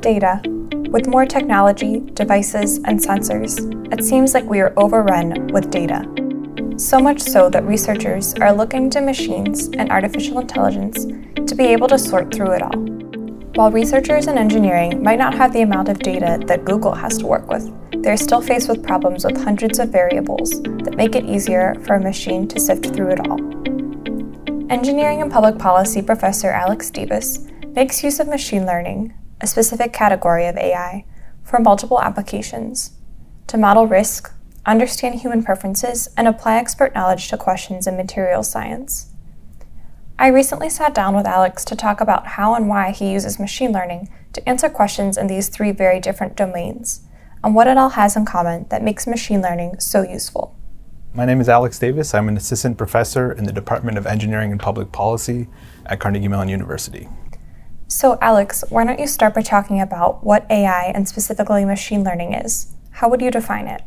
Data. With more technology, devices, and sensors, it seems like we are overrun with data. So much so that researchers are looking to machines and artificial intelligence to be able to sort through it all. While researchers in engineering might not have the amount of data that Google has to work with, they're still faced with problems with hundreds of variables that make it easier for a machine to sift through it all. Engineering and public policy professor Alex Davis makes use of machine learning, a specific category of AI, for multiple applications to model risk, understand human preferences, and apply expert knowledge to questions in materials science. I recently sat down with Alex to talk about how and why he uses machine learning to answer questions in these three very different domains, and what it all has in common that makes machine learning so useful. My name is Alex Davis. I'm an assistant professor in the Department of Engineering and Public Policy at Carnegie Mellon University. So, Alex, why don't you start by talking about what AI and specifically machine learning is? How would you define it?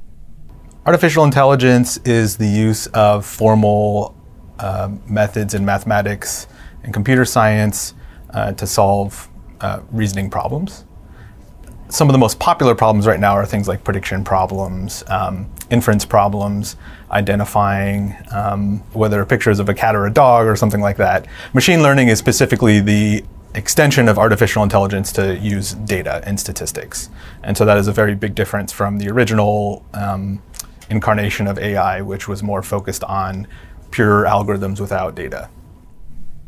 Artificial intelligence is the use of formal uh, methods in mathematics and computer science uh, to solve uh, reasoning problems. Some of the most popular problems right now are things like prediction problems, um, inference problems, identifying um, whether a picture is of a cat or a dog or something like that. Machine learning is specifically the extension of artificial intelligence to use data and statistics. And so that is a very big difference from the original um, incarnation of AI, which was more focused on pure algorithms without data.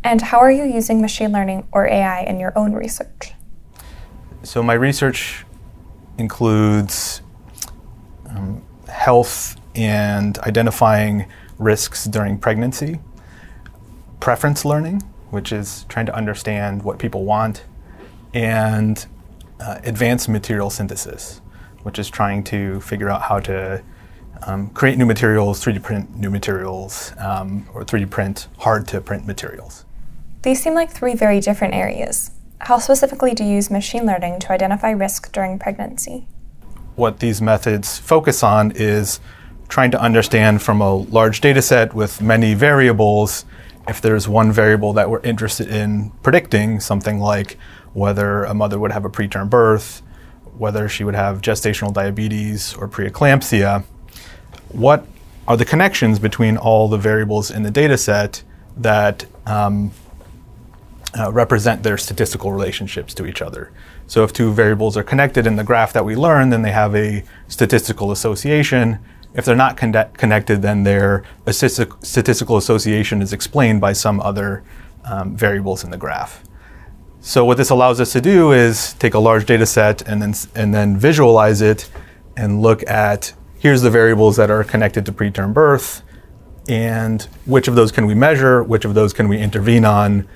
And how are you using machine learning or AI in your own research? So, my research includes um, health and identifying risks during pregnancy, preference learning, which is trying to understand what people want, and uh, advanced material synthesis, which is trying to figure out how to um, create new materials, 3D print new materials, um, or 3D print hard to print materials. These seem like three very different areas. How specifically do you use machine learning to identify risk during pregnancy? What these methods focus on is trying to understand from a large data set with many variables if there's one variable that we're interested in predicting, something like whether a mother would have a preterm birth, whether she would have gestational diabetes or preeclampsia, what are the connections between all the variables in the data set that um, uh, represent their statistical relationships to each other. So if two variables are connected in the graph that we learn, then they have a statistical association. If they're not con- connected, then their statistical association is explained by some other um, variables in the graph. So what this allows us to do is take a large data set and then and then visualize it and look at here's the variables that are connected to preterm birth, and which of those can we measure, which of those can we intervene on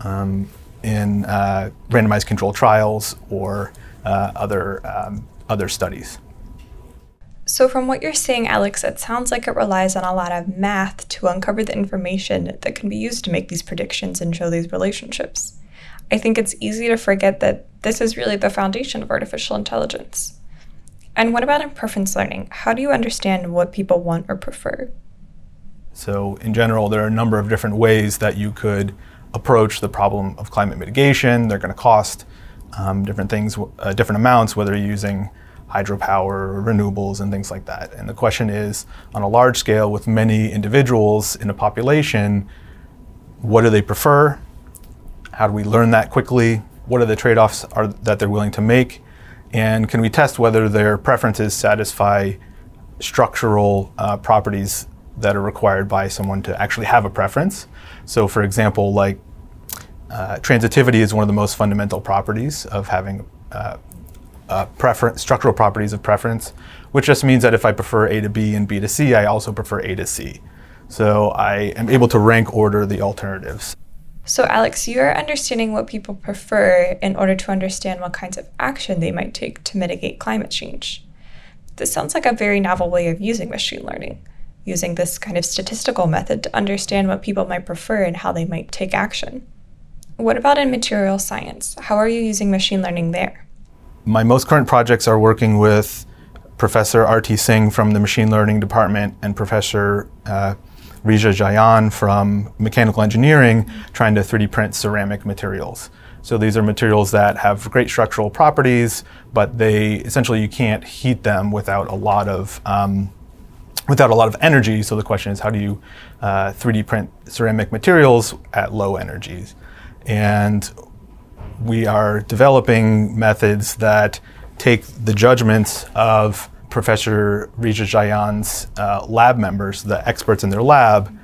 um, in uh, randomized controlled trials or uh, other, um, other studies. So, from what you're saying, Alex, it sounds like it relies on a lot of math to uncover the information that can be used to make these predictions and show these relationships. I think it's easy to forget that this is really the foundation of artificial intelligence. And what about in preference learning? How do you understand what people want or prefer? So, in general, there are a number of different ways that you could approach the problem of climate mitigation. They're going to cost um, different things, uh, different amounts, whether you're using hydropower, renewables, and things like that. And the question is, on a large scale with many individuals in a population, what do they prefer? How do we learn that quickly? What are the trade offs that they're willing to make? And can we test whether their preferences satisfy structural uh, properties that are required by someone to actually have a preference? So, for example, like uh, transitivity is one of the most fundamental properties of having uh, uh, preference, structural properties of preference, which just means that if I prefer A to B and B to C, I also prefer A to C. So I am able to rank order the alternatives. So, Alex, you're understanding what people prefer in order to understand what kinds of action they might take to mitigate climate change. This sounds like a very novel way of using machine learning, using this kind of statistical method to understand what people might prefer and how they might take action. What about in material science? How are you using machine learning there? My most current projects are working with Professor Aarti Singh from the machine learning department and Professor uh, Reeja Jayan from mechanical engineering trying to 3D print ceramic materials. So these are materials that have great structural properties, but they essentially you can't heat them without a lot of um, without a lot of energy. So the question is, how do you uh, 3D print ceramic materials at low energies? And we are developing methods that take the judgments of Professor Reeja Jayan's uh, lab members, the experts in their lab,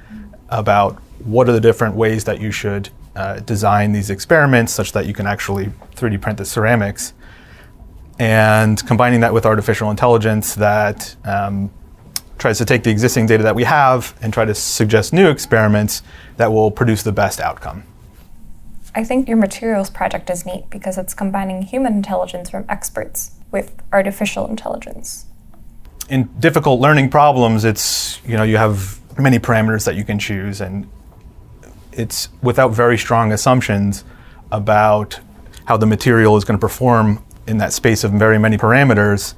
about what are the different ways that you should uh, design these experiments such that you can actually 3D print the ceramics. And combining that with artificial intelligence that um, tries to take the existing data that we have and try to suggest new experiments that will produce the best outcome. I think your materials project is neat because it's combining human intelligence from experts with artificial intelligence. In difficult learning problems, it's you know you have many parameters that you can choose and it's without very strong assumptions about how the material is going to perform in that space of very many parameters,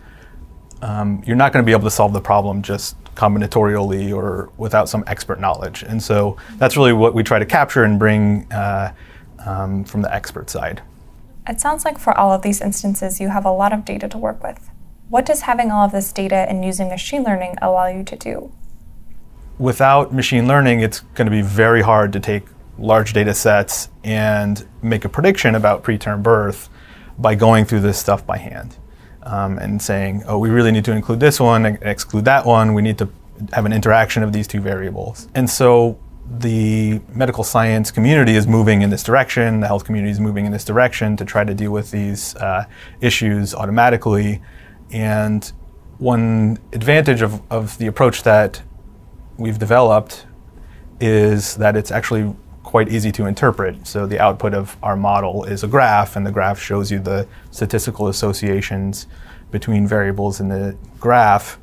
um, you're not going to be able to solve the problem just combinatorially or without some expert knowledge. And so that's really what we try to capture and bring uh, um, from the expert side. It sounds like for all of these instances, you have a lot of data to work with. What does having all of this data and using machine learning allow you to do? without machine learning, it's going to be very hard to take large data sets and make a prediction about preterm birth by going through this stuff by hand um, and saying, oh, we really need to include this one, and exclude that one. We need to have an interaction of these two variables. And so the medical science community is moving in this direction, the health community is moving in this direction to try to deal with these uh, issues automatically. And one advantage of, of the approach that we've developed is that it's actually quite easy to interpret. So the output of our model is a graph, and the graph shows you the statistical associations between variables in the graph.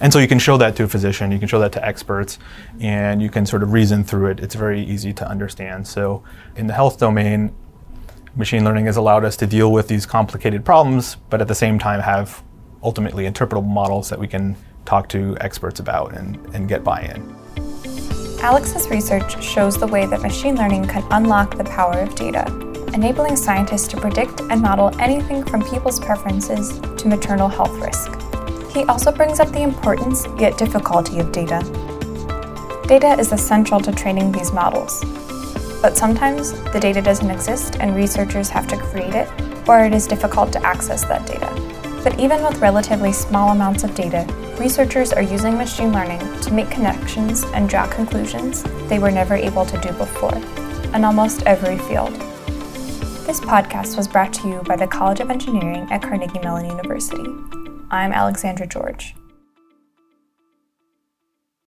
And so you can show that to a physician, you can show that to experts, and you can sort of reason through it. It's very easy to understand. So in the health domain, machine learning has allowed us to deal with these complicated problems, but at the same time have ultimately interpretable models that we can talk to experts about and, and get buy in. Alex's research shows the way that machine learning can unlock the power of data, enabling scientists to predict and model anything from people's preferences to maternal health risk. He also brings up the importance yet difficulty of data. Data is essential to training these models, but sometimes the data doesn't exist and researchers have to create it, or it is difficult to access that data. But even with relatively small amounts of data, researchers are using machine learning to make connections and draw conclusions they were never able to do before, in almost every field. This podcast was brought to you by the College of Engineering at Carnegie Mellon University. I'm Alexandra George.